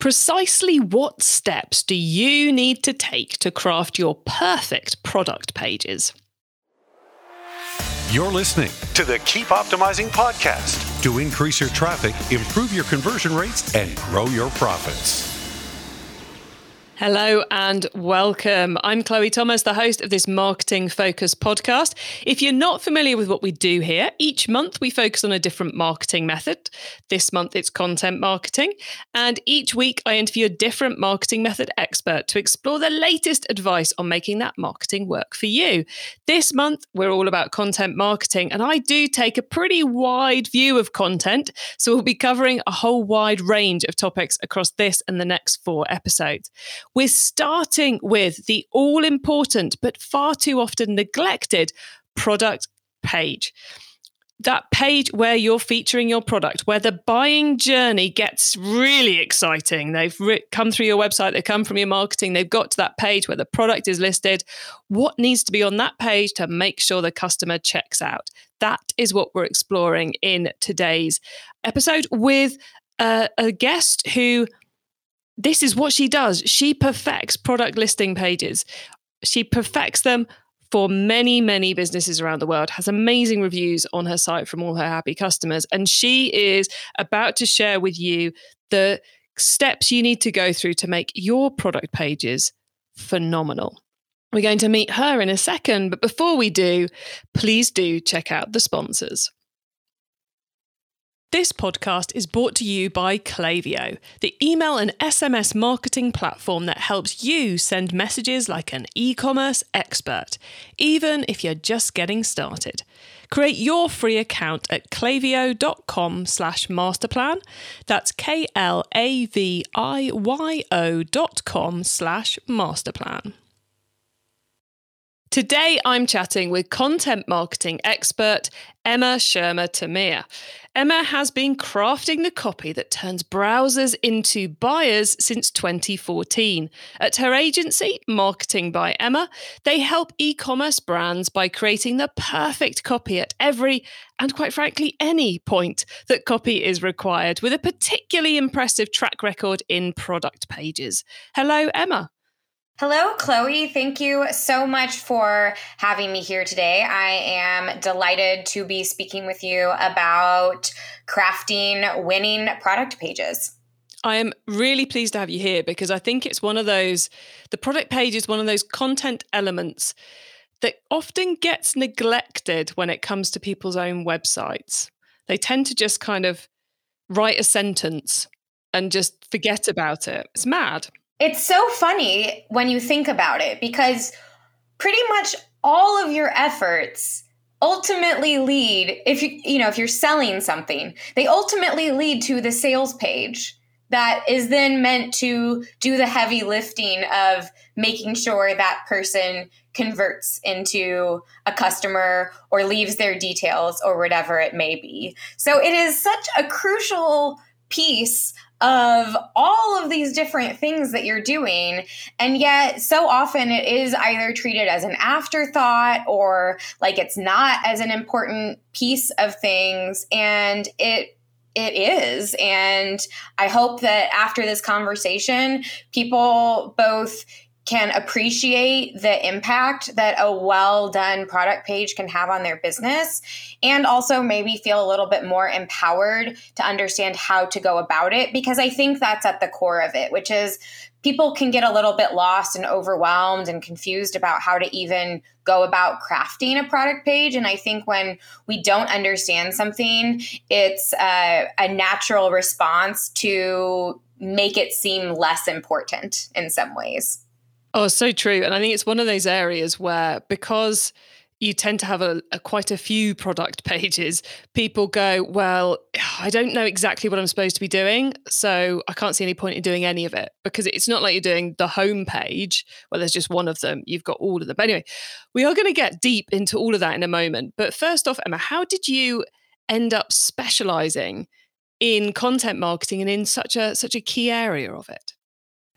Precisely what steps do you need to take to craft your perfect product pages? You're listening to the Keep Optimizing podcast to increase your traffic, improve your conversion rates, and grow your profits. Hello and welcome. I'm Chloe Thomas, the host of this marketing focus podcast. If you're not familiar with what we do here, each month we focus on a different marketing method. This month it's content marketing. And each week I interview a different marketing method expert to explore the latest advice on making that marketing work for you. This month we're all about content marketing, and I do take a pretty wide view of content. So we'll be covering a whole wide range of topics across this and the next four episodes. We're starting with the all important but far too often neglected product page. That page where you're featuring your product, where the buying journey gets really exciting. They've re- come through your website, they've come from your marketing, they've got to that page where the product is listed. What needs to be on that page to make sure the customer checks out? That is what we're exploring in today's episode with uh, a guest who this is what she does. She perfects product listing pages. She perfects them for many, many businesses around the world, has amazing reviews on her site from all her happy customers. And she is about to share with you the steps you need to go through to make your product pages phenomenal. We're going to meet her in a second, but before we do, please do check out the sponsors. This podcast is brought to you by Klaviyo, the email and SMS marketing platform that helps you send messages like an e commerce expert, even if you're just getting started. Create your free account at klaviyo.com slash masterplan. That's K L A V I Y O dot com slash masterplan. Today, I'm chatting with content marketing expert Emma Schermer Tamir. Emma has been crafting the copy that turns browsers into buyers since 2014. At her agency, Marketing by Emma, they help e commerce brands by creating the perfect copy at every and, quite frankly, any point that copy is required, with a particularly impressive track record in product pages. Hello, Emma. Hello, Chloe. Thank you so much for having me here today. I am delighted to be speaking with you about crafting winning product pages. I am really pleased to have you here because I think it's one of those, the product page is one of those content elements that often gets neglected when it comes to people's own websites. They tend to just kind of write a sentence and just forget about it. It's mad. It's so funny when you think about it because pretty much all of your efforts ultimately lead if you you know if you're selling something they ultimately lead to the sales page that is then meant to do the heavy lifting of making sure that person converts into a customer or leaves their details or whatever it may be. So it is such a crucial piece of all of these different things that you're doing. And yet, so often it is either treated as an afterthought or like it's not as an important piece of things. And it it is. And I hope that after this conversation, people both can appreciate the impact that a well done product page can have on their business and also maybe feel a little bit more empowered to understand how to go about it because I think that's at the core of it, which is people can get a little bit lost and overwhelmed and confused about how to even go about crafting a product page. And I think when we don't understand something, it's a, a natural response to make it seem less important in some ways. Oh, so true. And I think it's one of those areas where because you tend to have a, a, quite a few product pages people go well i don't know exactly what i'm supposed to be doing so i can't see any point in doing any of it. Because it's not like you're doing the home page. Where there's just one of them. You've got all of them. But anyway we are going to get deep into all of that in a moment. But first off emma how did you end up specializing in content marketing and in such a such a key area of it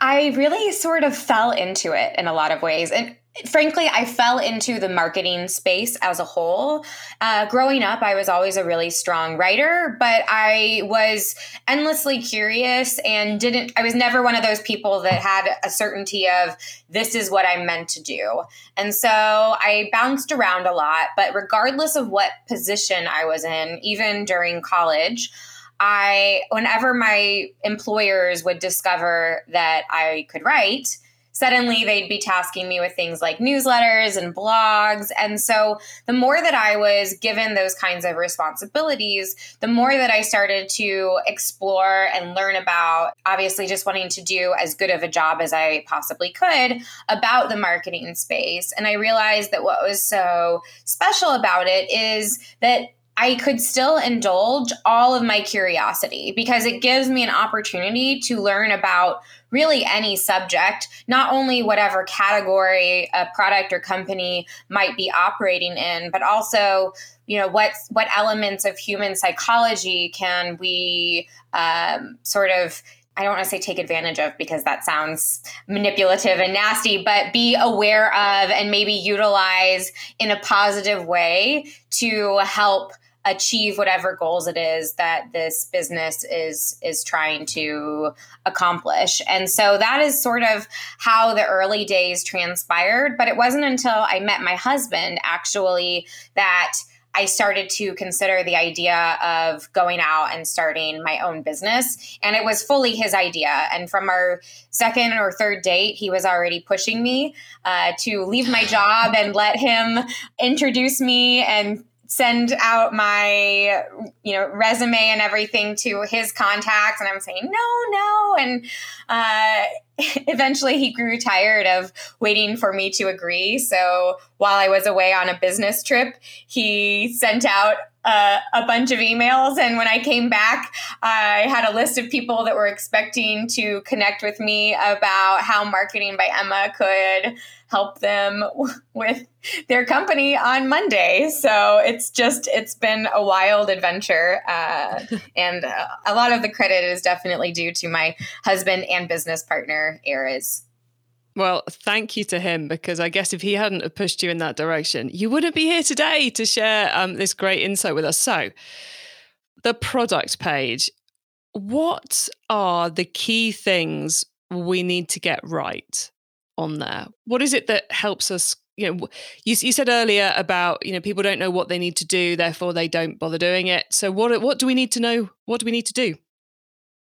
I really sort of fell into it in a lot of ways. And frankly, I fell into the marketing space as a whole. Uh, growing up, I was always a really strong writer, but I was endlessly curious and didn't, I was never one of those people that had a certainty of this is what I'm meant to do. And so I bounced around a lot, but regardless of what position I was in, even during college, I, whenever my employers would discover that I could write, suddenly they'd be tasking me with things like newsletters and blogs. And so the more that I was given those kinds of responsibilities, the more that I started to explore and learn about, obviously, just wanting to do as good of a job as I possibly could about the marketing space. And I realized that what was so special about it is that I could still indulge all of my curiosity because it gives me an opportunity to learn about really any subject, not only whatever category a product or company might be operating in, but also you know what what elements of human psychology can we um, sort of I don't want to say take advantage of because that sounds manipulative and nasty, but be aware of and maybe utilize in a positive way to help achieve whatever goals it is that this business is is trying to accomplish. And so that is sort of how the early days transpired, but it wasn't until I met my husband actually that I started to consider the idea of going out and starting my own business. And it was fully his idea. And from our second or third date, he was already pushing me uh, to leave my job and let him introduce me and send out my you know resume and everything to his contacts and i'm saying no no and uh, eventually he grew tired of waiting for me to agree so while i was away on a business trip he sent out uh, a bunch of emails. And when I came back, I had a list of people that were expecting to connect with me about how Marketing by Emma could help them with their company on Monday. So it's just, it's been a wild adventure. Uh, and uh, a lot of the credit is definitely due to my husband and business partner, Erez. Well, thank you to him because I guess if he hadn't have pushed you in that direction, you wouldn't be here today to share um, this great insight with us. So, the product page, what are the key things we need to get right on there? What is it that helps us? You know, you, you said earlier about you know people don't know what they need to do, therefore they don't bother doing it. So what what do we need to know? What do we need to do?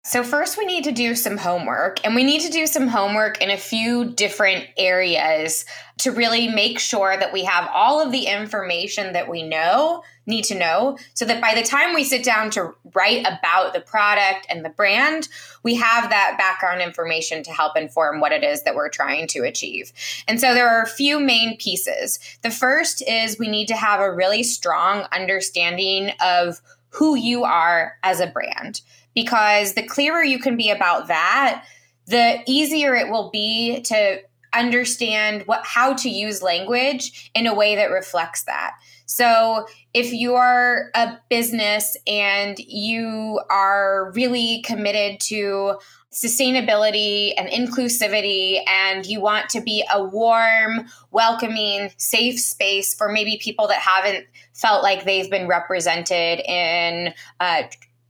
So, first, we need to do some homework, and we need to do some homework in a few different areas to really make sure that we have all of the information that we know, need to know, so that by the time we sit down to write about the product and the brand, we have that background information to help inform what it is that we're trying to achieve. And so, there are a few main pieces. The first is we need to have a really strong understanding of who you are as a brand because the clearer you can be about that, the easier it will be to understand what how to use language in a way that reflects that. So, if you're a business and you are really committed to sustainability and inclusivity, and you want to be a warm, welcoming, safe space for maybe people that haven't felt like they've been represented in uh,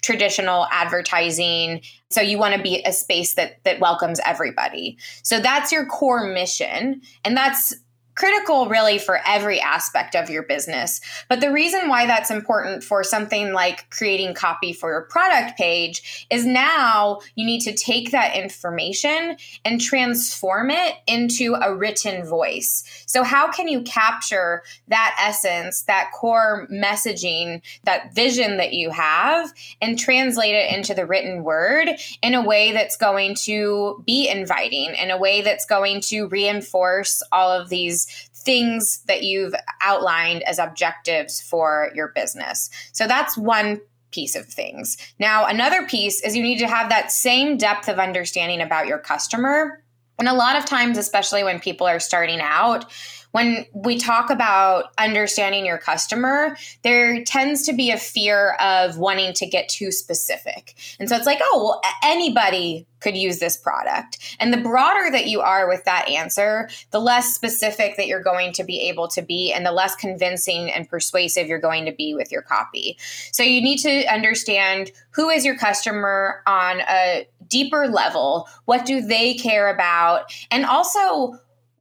traditional advertising. So you want to be a space that that welcomes everybody. So that's your core mission and that's critical really for every aspect of your business. But the reason why that's important for something like creating copy for your product page is now you need to take that information and transform it into a written voice. So, how can you capture that essence, that core messaging, that vision that you have, and translate it into the written word in a way that's going to be inviting, in a way that's going to reinforce all of these things that you've outlined as objectives for your business. So that's one piece of things. Now, another piece is you need to have that same depth of understanding about your customer. And a lot of times, especially when people are starting out, when we talk about understanding your customer, there tends to be a fear of wanting to get too specific. And so it's like, oh, well, anybody could use this product. And the broader that you are with that answer, the less specific that you're going to be able to be and the less convincing and persuasive you're going to be with your copy. So you need to understand who is your customer on a deeper level? What do they care about? And also,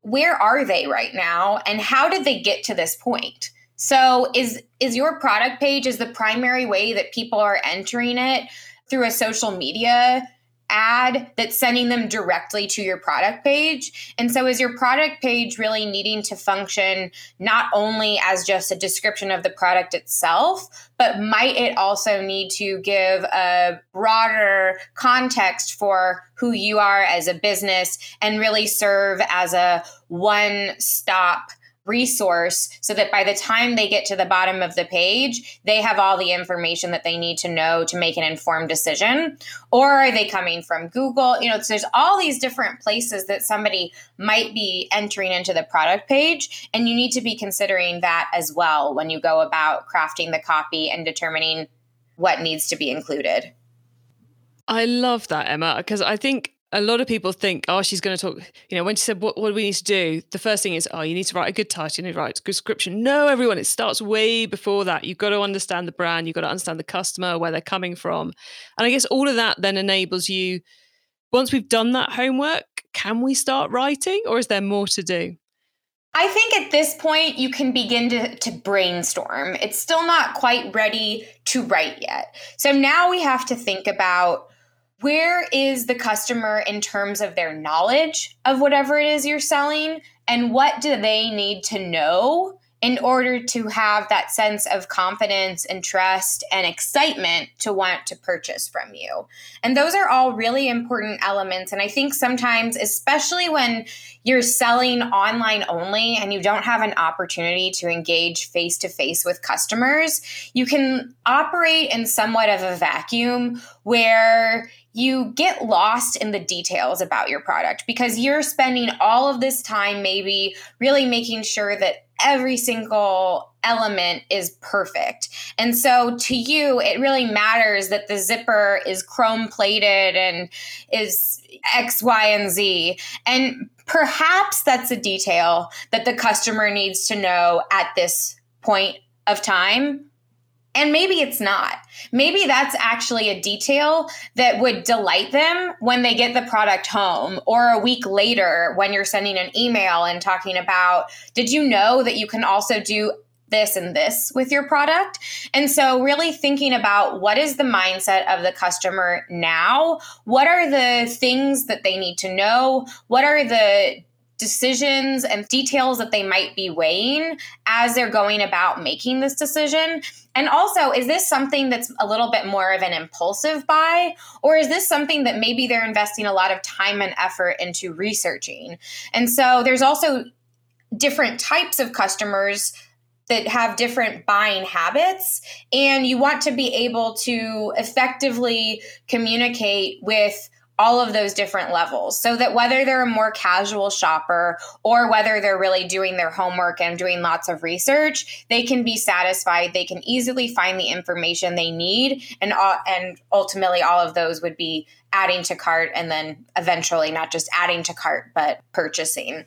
where are they right now and how did they get to this point? So is is your product page is the primary way that people are entering it through a social media ad that's sending them directly to your product page. And so, is your product page really needing to function not only as just a description of the product itself, but might it also need to give a broader context for who you are as a business and really serve as a one stop resource so that by the time they get to the bottom of the page, they have all the information that they need to know to make an informed decision? Or are they coming from Google? You know, so there's all these different places that somebody might be entering into the product page. And you need to be considering that as well when you go about crafting the copy and determining what needs to be included. I love that, Emma, because I think a lot of people think, oh, she's going to talk. You know, when she said, what, what do we need to do? The first thing is, oh, you need to write a good title, you need to write a good description. No, everyone, it starts way before that. You've got to understand the brand, you've got to understand the customer, where they're coming from. And I guess all of that then enables you, once we've done that homework, can we start writing or is there more to do? I think at this point you can begin to, to brainstorm. It's still not quite ready to write yet. So now we have to think about where is the customer in terms of their knowledge of whatever it is you're selling? And what do they need to know in order to have that sense of confidence and trust and excitement to want to purchase from you. And those are all really important elements. And I think sometimes, especially when you're selling online only and you don't have an opportunity to engage face to face with customers, you can operate in somewhat of a vacuum where you get lost in the details about your product because you're spending all of this time maybe really making sure that every single element is perfect. And so to you, it really matters that the zipper is chrome plated and is X, Y, and Z. And perhaps that's a detail that the customer needs to know at this point of time and maybe it's not. Maybe that's actually a detail that would delight them when they get the product home or a week later when you're sending an email and talking about, did you know that you can also do this and this with your product. And so, really thinking about what is the mindset of the customer now? What are the things that they need to know? What are the decisions and details that they might be weighing as they're going about making this decision? And also, is this something that's a little bit more of an impulsive buy? Or is this something that maybe they're investing a lot of time and effort into researching? And so there's also different types of customers that have different buying habits and you want to be able to effectively communicate with all of those different levels. So that whether they're a more casual shopper or whether they're really doing their homework and doing lots of research they can be satisfied. They can easily find the information they need and uh, and ultimately all of those would be adding to cart and then eventually not just adding to cart but purchasing.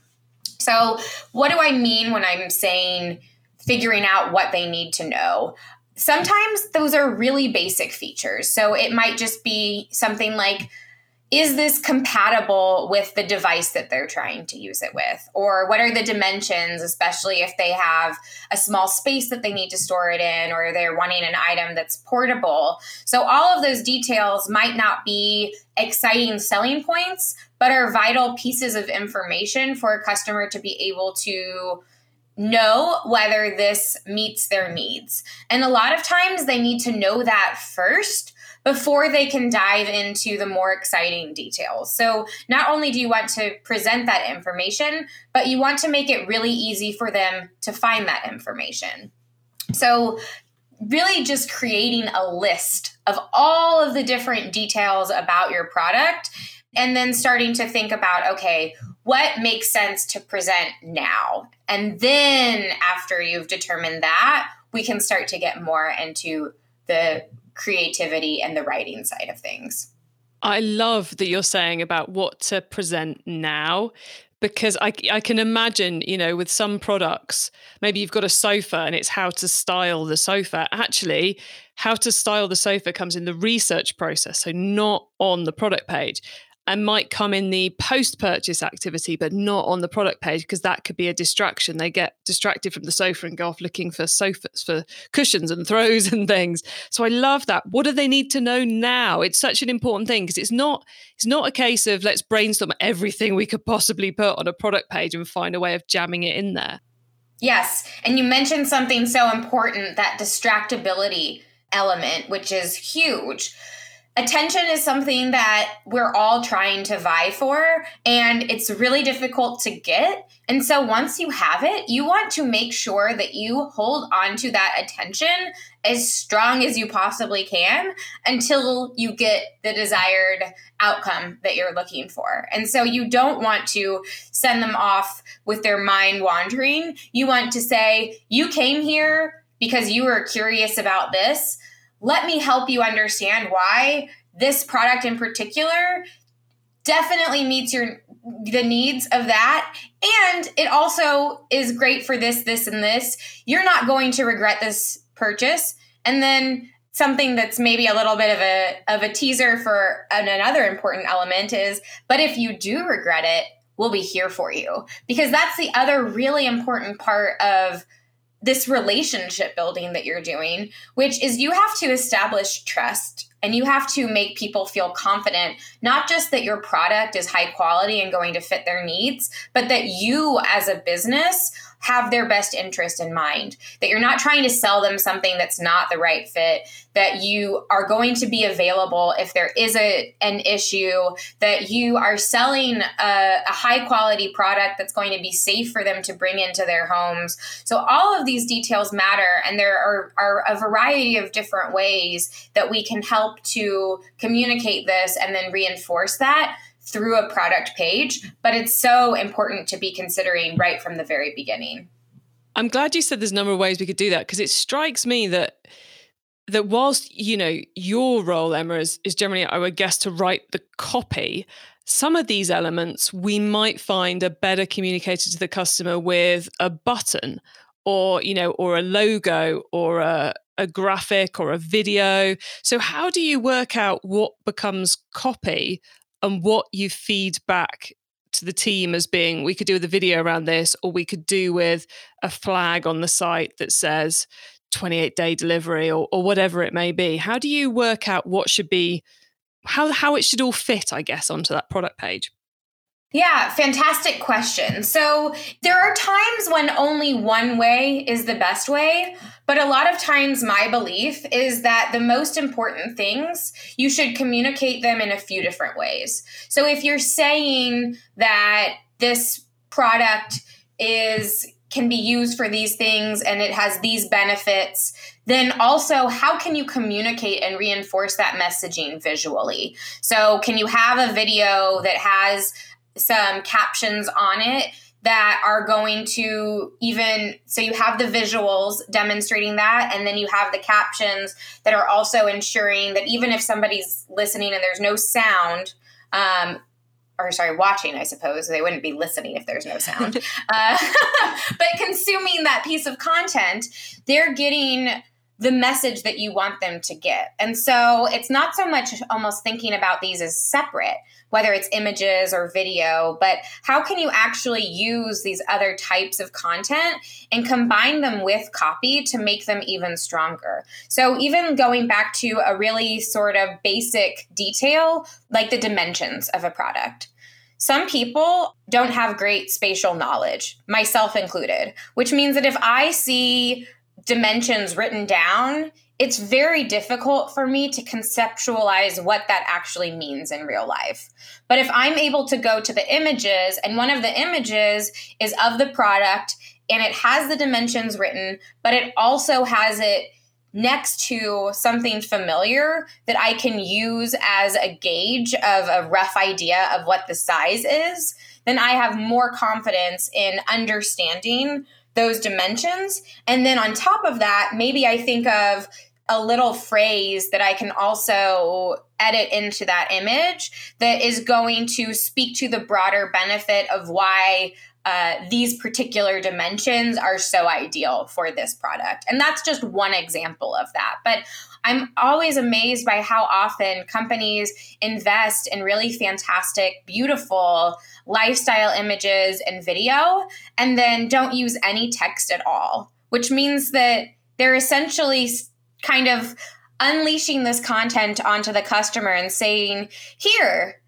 So what do i mean when i'm saying figuring out what they need to know? Sometimes those are really basic features. So it might just be something like is this compatible with the device that they're trying to use it with? Or what are the dimensions, especially if they have a small space that they need to store it in, or they're wanting an item that's portable? So, all of those details might not be exciting selling points, but are vital pieces of information for a customer to be able to know whether this meets their needs. And a lot of times they need to know that first before they can dive into the more exciting details. So, not only do you want to present that information, but you want to make it really easy for them to find that information. So, really just creating a list of all of the different details about your product and then starting to think about okay, what makes sense to present now. And then after you've determined that, we can start to get more into the creativity and the writing side of things. I love that you're saying about what to present now because I, I can imagine, you know, with some products, maybe you've got a sofa and it's how to style the sofa. Actually, how to style the sofa comes in the research process, so not on the product page and might come in the post purchase activity, but not on the product page because that could be a distraction. They get distracted from the sofa and go off looking for sofas, for cushions and throws and things. So I love that. What do they need to know now? It's such an important thing because it's not it's not a case of let's brainstorm everything we could possibly put on a product page and find a way of jamming it in there. Yes, and you mentioned something so important that distractibility element, which is huge attention is something that we're all trying to vie for and it's really difficult to get. And so once you have it you want to make sure that you hold on to that attention as strong as you possibly can until you get the desired outcome that you're looking for. And so you don't want to send them off with their mind wandering. You want to say you came here because you were curious about this let me help you understand why this product in particular definitely meets your the needs of that. And it also is great for this this and this. You're not going to regret this purchase. And then something that's maybe a little bit of a of a teaser for an, another important element is but if you do regret it we'll be here for you. Because that's the other really important part of this relationship building that you're doing, which is you have to establish trust and you have to make people feel confident, not just that your product is high quality and going to fit their needs, but that you as a business have their best interest in mind, that you're not trying to sell them something that's not the right fit, that you are going to be available if there is a, an issue, that you are selling a, a high quality product that's going to be safe for them to bring into their homes. So, all of these details matter, and there are, are a variety of different ways that we can help to communicate this and then reinforce that through a product page, but it's so important to be considering right from the very beginning. I'm glad you said there's a number of ways we could do that because it strikes me that that whilst you know your role, Emma, is, is generally, I would guess, to write the copy. Some of these elements we might find are better communicated to the customer with a button, or you know, or a logo, or a, a graphic, or a video. So, how do you work out what becomes copy and what you feed back to the team as being we could do with a video around this or we could do with a flag on the site that says 28 day delivery or, or whatever it may be. How do you work out what should be how how it should all fit i guess onto that product page yeah, fantastic question. So there are times when only one way is the best way, but a lot of times my belief is that the most important things, you should communicate them in a few different ways. So if you're saying that this product is can be used for these things and it has these benefits, then also how can you communicate and reinforce that messaging visually? So, can you have a video that has some captions on it that are going to even so you have the visuals demonstrating that and then you have the captions that are also ensuring that even if somebody's listening and there's no sound um, or sorry watching i suppose they wouldn't be listening if there's no sound. Uh, but consuming that piece of content they're getting the message that you want them to get. And so it's not so much almost thinking about these as separate, whether it's images or video, but how can you actually use these other types of content and combine them with copy to make them even stronger? So even going back to a really sort of basic detail, like the dimensions of a product. Some people don't have great spatial knowledge, myself included, which means that if I see dimensions written down, it's very difficult for me to conceptualize what that actually means in real life. But if I'm able to go to the images, and one of the images is of the product and it has the dimensions written, but it also has it next to something familiar that I can use as a gauge of a rough idea of what the size is, then I have more confidence in understanding those dimensions. And then on top of that, maybe I think of a little phrase that I can also edit into that image that is going to speak to the broader benefit of why uh, these particular dimensions are so ideal for this product. And that's just one example of that. But I'm always amazed by how often companies invest in really fantastic, beautiful lifestyle images and video and then don't use any text at all, which means that they're essentially kind of unleashing this content onto the customer and saying, here,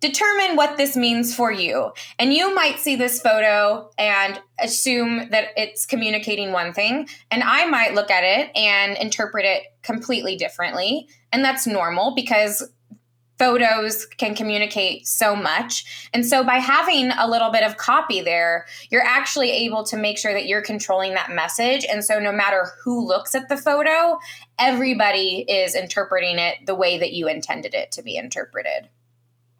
determine what this means for you. And you might see this photo and assume that it's communicating one thing, and I might look at it and interpret it completely differently. And that's normal because photos can communicate so much. And so by having a little bit of copy there, you're actually able to make sure that you're controlling that message. And so no matter who looks at the photo, everybody is interpreting it the way that you intended it to be interpreted.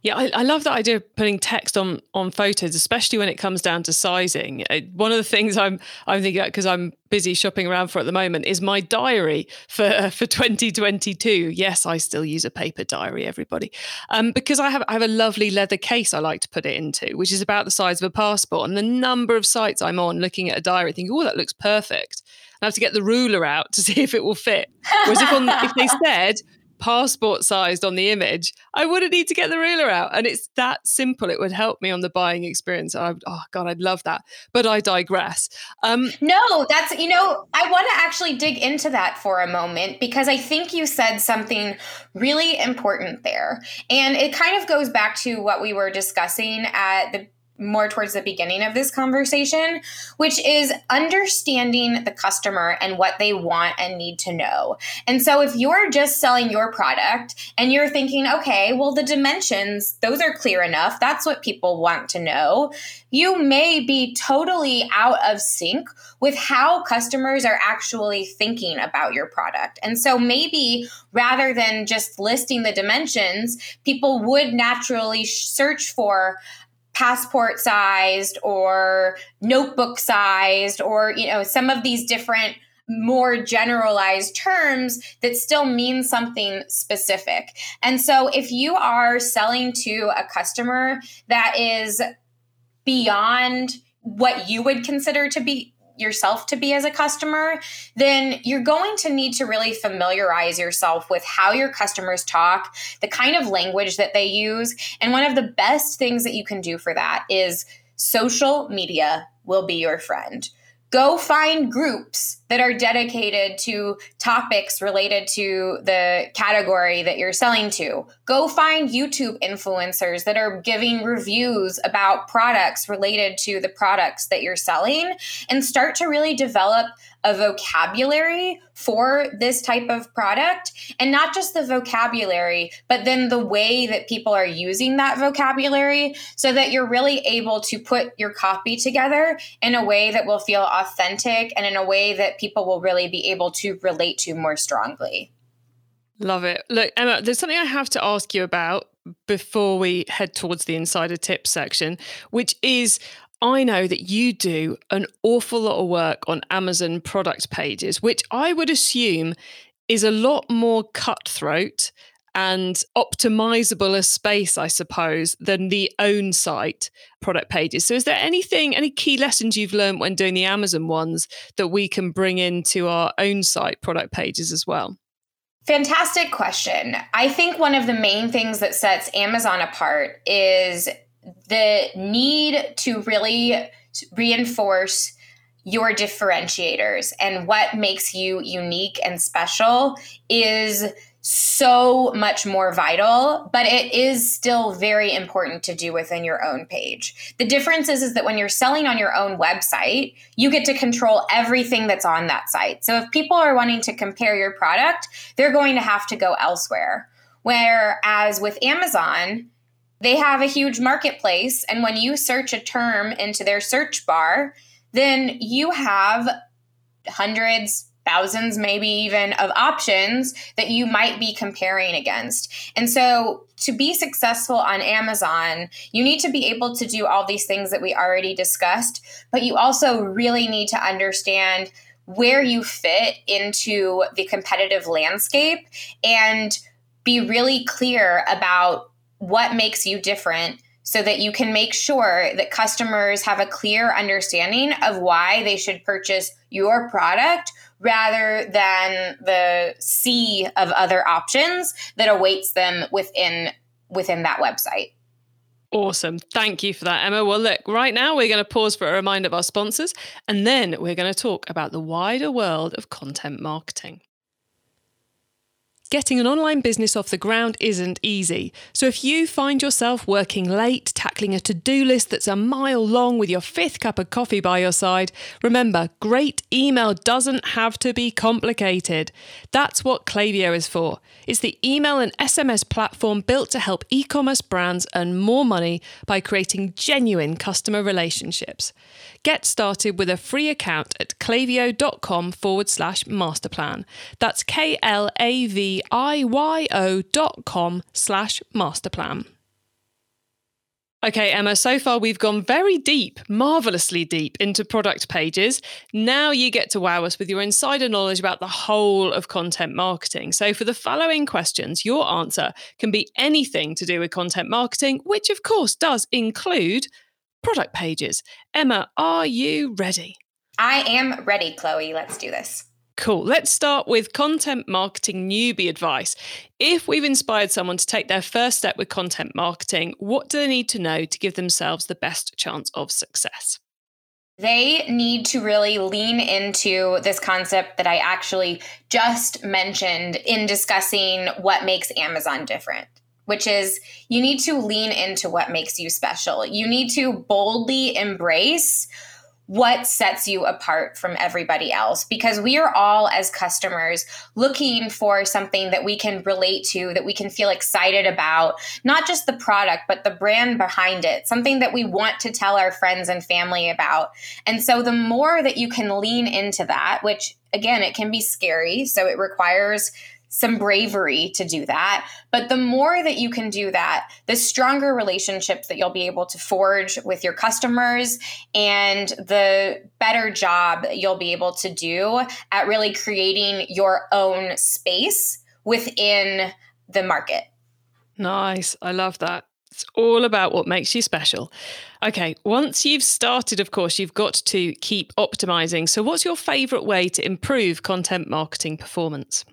Yeah, I, I, love that idea of putting text on on photos, especially when it comes down to sizing. Uh, one of the things I'm I'm thinking about because I'm busy shopping around for at the moment is my diary for for 2022. Yes, I still use a paper diary, everybody, um, because I have I have a lovely leather case I like to put it into, which is about the size of a passport. And the number of sites I'm on looking at a diary, thinking, oh, that looks perfect. I have to get the ruler out to see if it will fit. Whereas if, on, if they said passport sized on the image, I wouldn't need to get the ruler out. And it's that simple. It would help me on the buying experience. I would, oh, God, I'd love that. But I digress. Um, no, that's, you know, I want to actually dig into that for a moment because I think you said something really important there. And it kind of goes back to what we were discussing at the more towards the beginning of this conversation, which is understanding the customer and what they want and need to know. And so if you're just selling your product and you're thinking, okay, well, the dimensions, those are clear enough. That's what people want to know. You may be totally out of sync with how customers are actually thinking about your product. And so maybe rather than just listing the dimensions, people would naturally search for passport sized or notebook sized or you know some of these different more generalized terms that still mean something specific. And so if you are selling to a customer that is beyond what you would consider to be yourself to be as a customer, then you're going to need to really familiarize yourself with how your customers talk, the kind of language that they use. And one of the best things that you can do for that is social media will be your friend. Go find groups that are dedicated to topics related to the category that you're selling to. Go find YouTube influencers that are giving reviews about products related to the products that you're selling and start to really develop a vocabulary for this type of product. And not just the vocabulary but then the way that people are using that vocabulary so that you're really able to put your copy together in a way that will feel authentic and in a way that people will really be able to relate to more strongly. Love it. Look emma there's something i have to ask you about before we head towards the insider tip section, which is I know that you do an awful lot of work on Amazon product pages, which I would assume is a lot more cutthroat and optimizable a space, I suppose, than the own site product pages. So, is there anything, any key lessons you've learned when doing the Amazon ones that we can bring into our own site product pages as well? Fantastic question. I think one of the main things that sets Amazon apart is the need to really reinforce your differentiators and what makes you unique and special is so much more vital, but it is still very important to do within your own page. The difference is, is that when you're selling on your own website, you get to control everything that's on that site. So if people are wanting to compare your product, they're going to have to go elsewhere. Whereas with Amazon, they have a huge marketplace. And when you search a term into their search bar, then you have hundreds, thousands, maybe even of options that you might be comparing against. And so to be successful on Amazon, you need to be able to do all these things that we already discussed, but you also really need to understand where you fit into the competitive landscape and be really clear about what makes you different so that you can make sure that customers have a clear understanding of why they should purchase your product rather than the sea of other options that awaits them within within that website. Awesome. Thank you for that, Emma. Well, look, right now we're going to pause for a reminder of our sponsors, and then we're going to talk about the wider world of content marketing. Getting an online business off the ground isn't easy. So if you find yourself working late, tackling a to do list that's a mile long with your fifth cup of coffee by your side, remember, great email doesn't have to be complicated. That's what Klaviyo is for. It's the email and SMS platform built to help e commerce brands earn more money by creating genuine customer relationships. Get started with a free account at klaviyo.com forward slash masterplan. That's K L A V I Y O dot com slash masterplan. Okay, Emma, so far we've gone very deep, marvelously deep into product pages. Now you get to wow us with your insider knowledge about the whole of content marketing. So, for the following questions, your answer can be anything to do with content marketing, which of course does include product pages. Emma, are you ready? I am ready, Chloe. Let's do this. Cool. Let's start with content marketing newbie advice. If we've inspired someone to take their first step with content marketing, what do they need to know to give themselves the best chance of success? They need to really lean into this concept that I actually just mentioned in discussing what makes Amazon different which is you need to lean into what makes you special. You need to boldly embrace what sets you apart from everybody else because we are all as customers looking for something that we can relate to that we can feel excited about not just the product but the brand behind it something that we want to tell our friends and family about and so the more that you can lean into that which again it can be scary so it requires some bravery to do that. But the more that you can do that, the stronger relationships that you'll be able to forge with your customers and the better job you'll be able to do at really creating your own space within the market. Nice. I love that. It's all about what makes you special. Okay, once you've started, of course, you've got to keep optimizing. So, what's your favorite way to improve content marketing performance?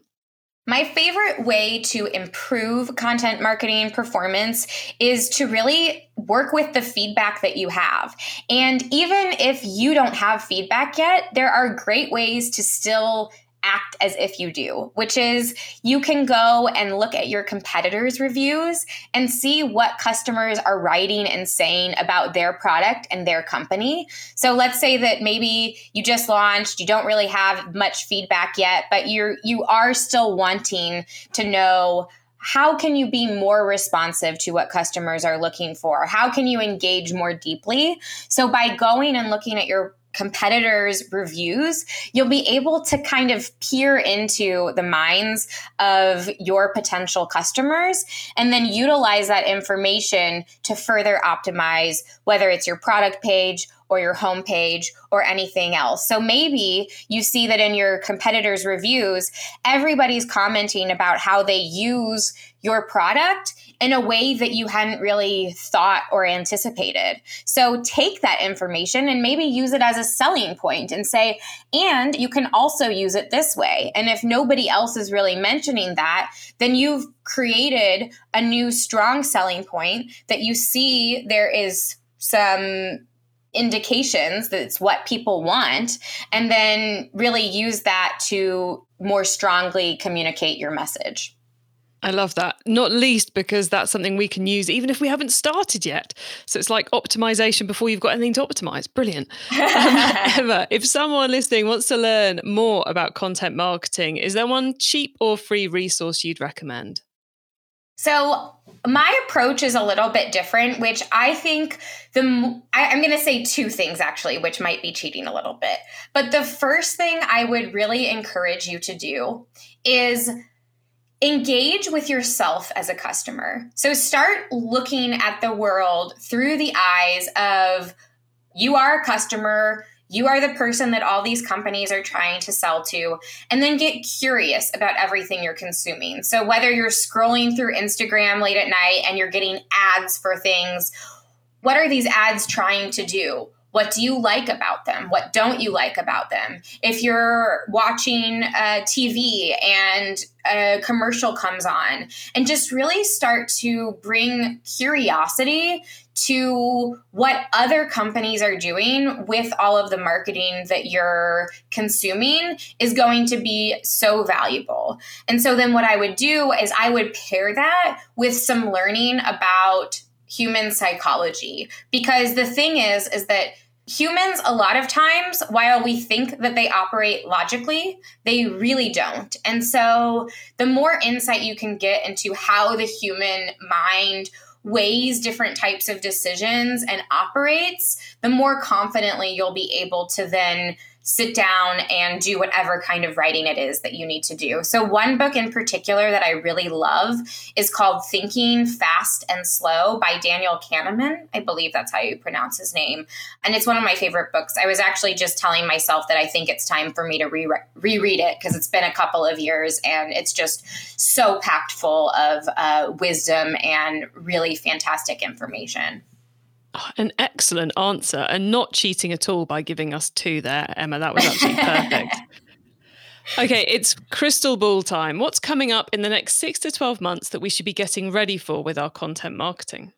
My favorite way to improve content marketing performance is to really work with the feedback that you have. And even if you don't have feedback yet, there are great ways to still act as if you do, which is you can go and look at your competitors' reviews and see what customers are writing and saying about their product and their company. So let's say that maybe you just launched, you don't really have much feedback yet, but you're you are still wanting to know how can you be more responsive to what customers are looking for? How can you engage more deeply? So by going and looking at your competitors' reviews, you'll be able to kind of peer into the minds of your potential customers and then utilize that information to further optimize whether it's your product page or your homepage or anything else. So maybe you see that in your competitors' reviews, everybody's commenting about how they use your product in a way that you hadn't really thought or anticipated. So take that information and maybe use it as a selling point and say, and you can also use it this way. And if nobody else is really mentioning that, then you've created a new strong selling point that you see there is some indications that it's what people want and then really use that to more strongly communicate your message. I love that. Not least because that's something we can use even if we haven't started yet. So it's like optimization before you've got anything to optimize. Brilliant. um, Emma, if someone listening wants to learn more about content marketing, is there one cheap or free resource you'd recommend? So my approach is a little bit different, which I think the I, I'm going to say two things actually, which might be cheating a little bit. But the first thing I would really encourage you to do is engage with yourself as a customer. So start looking at the world through the eyes of you are a customer you are the person that all these companies are trying to sell to, and then get curious about everything you're consuming. So, whether you're scrolling through Instagram late at night and you're getting ads for things, what are these ads trying to do? What do you like about them? What don't you like about them? If you're watching uh, TV and a commercial comes on, and just really start to bring curiosity to what other companies are doing with all of the marketing that you're consuming is going to be so valuable. And so then what I would do is I would pair that with some learning about human psychology because the thing is is that humans a lot of times while we think that they operate logically they really don't. And so the more insight you can get into how the human mind weighs different types of decisions and operates, the more confidently you'll be able to then sit down and do whatever kind of writing it is that you need to do. So, one book in particular that I really love is called Thinking Fast and Slow by Daniel Kahneman. I believe that's how you pronounce his name. And it's one of my favorite books. I was actually just telling myself that I think it's time for me to re- reread it because it's been a couple of years and it's just so packed full of uh, wisdom and really fantastic information. An excellent answer and not cheating at all by giving us two there, Emma. That was absolutely perfect. Okay, it's crystal ball time. What's coming up in the next six to 12 months that we should be getting ready for with our content marketing?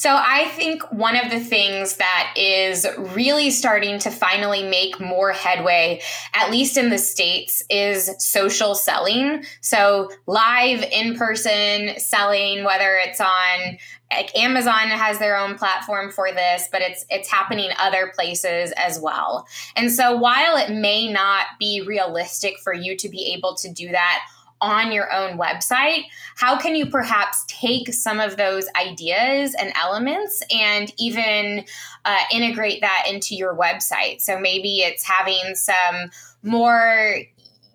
So, I think one of the things that is really starting to finally make more headway, at least in the States, is social selling. So, live in person selling, whether it's on like Amazon has their own platform for this, but it's it's happening other places as well. And so while it may not be realistic for you to be able to do that on your own website, how can you perhaps take some of those ideas and elements and even uh, integrate that into your website? So maybe it's having some more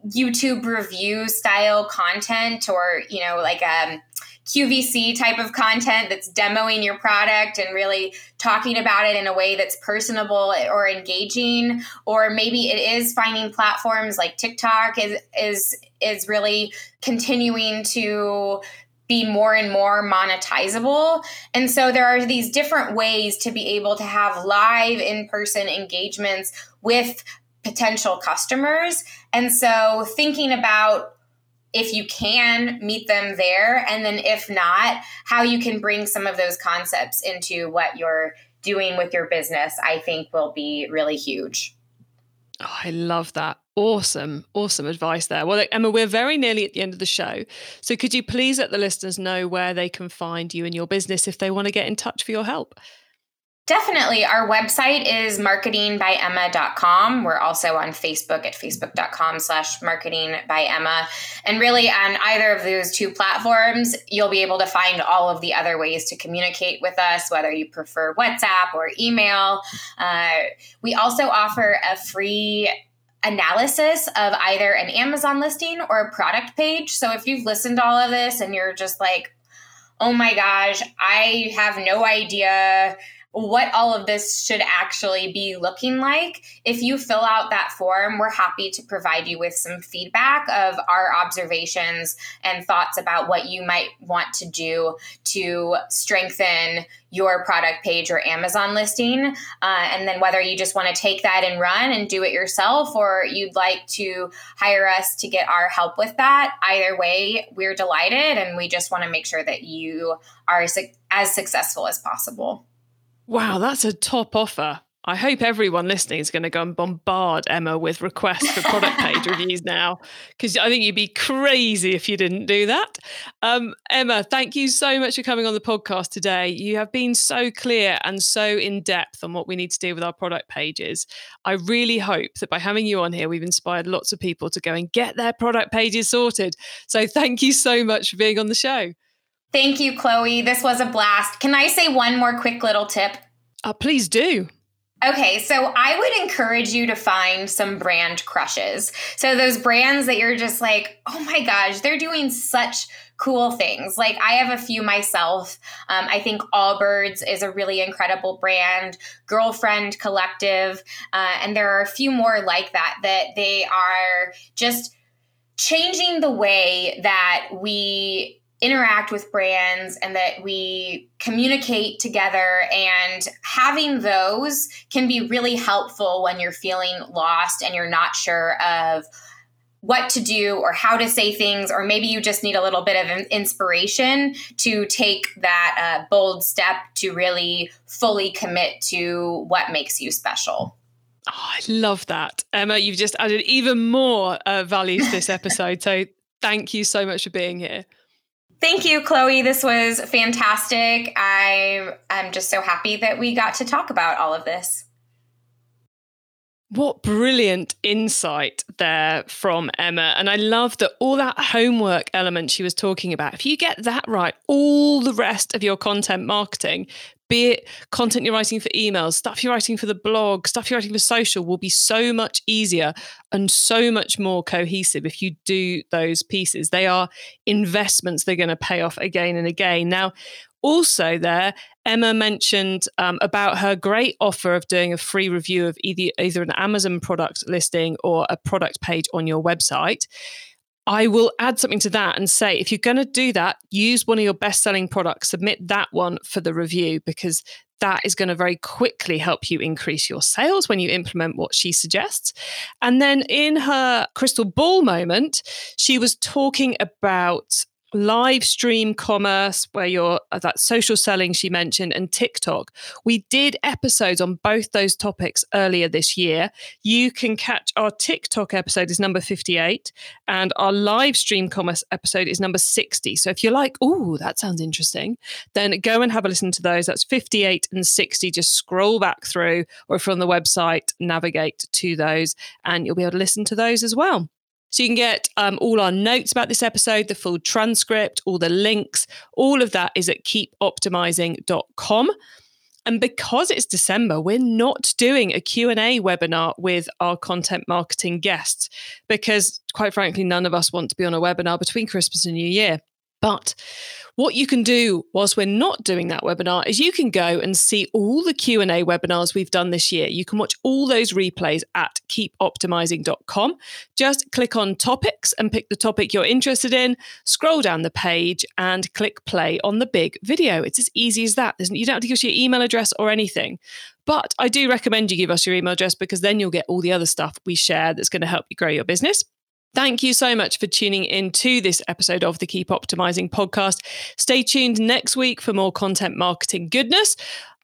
YouTube review style content or, you know, like um QVC type of content that's demoing your product and really talking about it in a way that's personable or engaging or maybe it is finding platforms like TikTok is is is really continuing to be more and more monetizable. And so there are these different ways to be able to have live in person engagements with potential customers. And so thinking about if you can meet them there. And then if not how you can bring some of those concepts into what you're doing with your business i think will be really huge. Oh, i love that. Awesome. Awesome advice there. Well emma we're very nearly at the end of the show. So could you please let the listeners know where they can find you and your business if they want to get in touch for your help Definitely. Our website is marketingbyemma.com. We're also on Facebook at facebook.com slash marketing by Emma. And really on either of those two platforms, you'll be able to find all of the other ways to communicate with us, whether you prefer WhatsApp or email. Uh, we also offer a free analysis of either an Amazon listing or a product page. So if you've listened to all of this and you're just like, oh my gosh, I have no idea what all of this should actually be looking like. If you fill out that form, we're happy to provide you with some feedback of our observations and thoughts about what you might want to do to strengthen your product page or Amazon listing. Uh, and then whether you just want to take that and run and do it yourself or you'd like to hire us to get our help with that, either way, we're delighted and we just want to make sure that you are as successful as possible. Wow, that's a top offer. I hope everyone listening is going to go and bombard Emma with requests for product page reviews now, because I think you'd be crazy if you didn't do that. Um, Emma, thank you so much for coming on the podcast today. You have been so clear and so in depth on what we need to do with our product pages. I really hope that by having you on here, we've inspired lots of people to go and get their product pages sorted. So thank you so much for being on the show. Thank you, Chloe. This was a blast. Can I say one more quick little tip? Uh, please do. Okay, so I would encourage you to find some brand crushes. So those brands that you're just like, oh my gosh, they're doing such cool things. Like I have a few myself. Um, I think Allbirds is a really incredible brand, Girlfriend Collective, uh, and there are a few more like that that they are just changing the way that we interact with brands and that we communicate together and having those can be really helpful when you're feeling lost and you're not sure of what to do or how to say things, or maybe you just need a little bit of inspiration to take that uh, bold step to really fully commit to what makes you special. Oh, I love that. Emma, you've just added even more uh, value to this episode. so thank you so much for being here. Thank you, Chloe. This was fantastic. I am just so happy that we got to talk about all of this. What brilliant insight there from Emma. And I love that all that homework element she was talking about. If you get that right, all the rest of your content marketing, be it content you're writing for emails, stuff you're writing for the blog, stuff you're writing for social, will be so much easier and so much more cohesive if you do those pieces. They are investments they're going to pay off again and again. Now, also, there, Emma mentioned um, about her great offer of doing a free review of either, either an Amazon product listing or a product page on your website. I will add something to that and say if you're going to do that, use one of your best selling products, submit that one for the review because that is going to very quickly help you increase your sales when you implement what she suggests. And then in her crystal ball moment, she was talking about live stream commerce where you're uh, that social selling she mentioned and TikTok. We did episodes on both those topics earlier this year. You can catch our TikTok episode is number 58 and our live stream commerce episode is number 60. So if you're like, "Oh, that sounds interesting," then go and have a listen to those. That's 58 and 60. Just scroll back through or on the website, navigate to those and you'll be able to listen to those as well. So you can get um, all our notes about this episode, the full transcript, all the links, all of that is at keepoptimising.com. And because it's December, we're not doing a Q&A webinar with our content marketing guests because quite frankly none of us want to be on a webinar between Christmas and New Year. But what you can do whilst we're not doing that webinar is you can go and see all the Q&A webinars we've done this year. You can watch all those replays at keepoptimising.com. Just click on topics and pick the topic you're interested in, scroll down the page and click play on the big video. It's as easy as that. You don't have to give us your email address or anything. But I do recommend you give us your email address because then you'll get all the other stuff we share that's going to help you grow your business. Thank you so much for tuning in to this episode of the Keep Optimising podcast. Stay tuned next week for more content marketing goodness.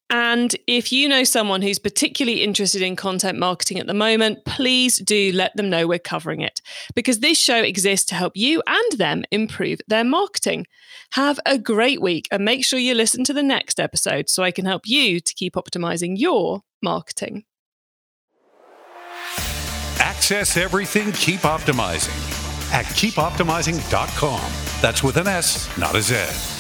And if you know someone who's particularly interested in content marketing at the moment, please do let them know we're covering it because this show exists to help you and them improve their marketing. Have a great week and make sure you listen to the next episode so I can help you to keep optimizing your marketing. Access everything Keep Optimising at keepoptimising.com. That's with an S, not a Z.